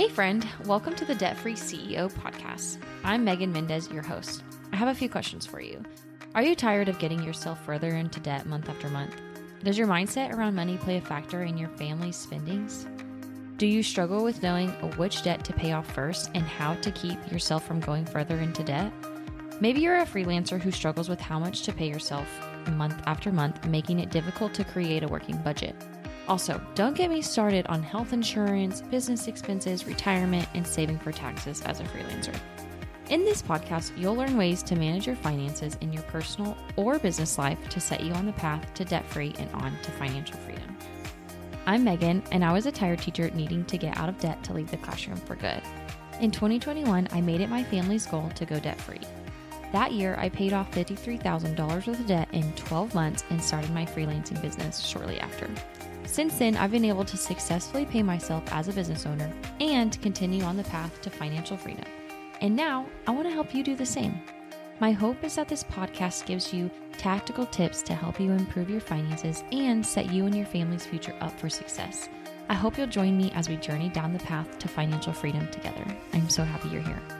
Hey, friend, welcome to the Debt Free CEO podcast. I'm Megan Mendez, your host. I have a few questions for you. Are you tired of getting yourself further into debt month after month? Does your mindset around money play a factor in your family's spendings? Do you struggle with knowing which debt to pay off first and how to keep yourself from going further into debt? Maybe you're a freelancer who struggles with how much to pay yourself month after month, making it difficult to create a working budget. Also, don't get me started on health insurance, business expenses, retirement, and saving for taxes as a freelancer. In this podcast, you'll learn ways to manage your finances in your personal or business life to set you on the path to debt free and on to financial freedom. I'm Megan, and I was a tired teacher needing to get out of debt to leave the classroom for good. In 2021, I made it my family's goal to go debt free. That year, I paid off $53,000 worth of debt in 12 months and started my freelancing business shortly after. Since then, I've been able to successfully pay myself as a business owner and continue on the path to financial freedom. And now I want to help you do the same. My hope is that this podcast gives you tactical tips to help you improve your finances and set you and your family's future up for success. I hope you'll join me as we journey down the path to financial freedom together. I'm so happy you're here.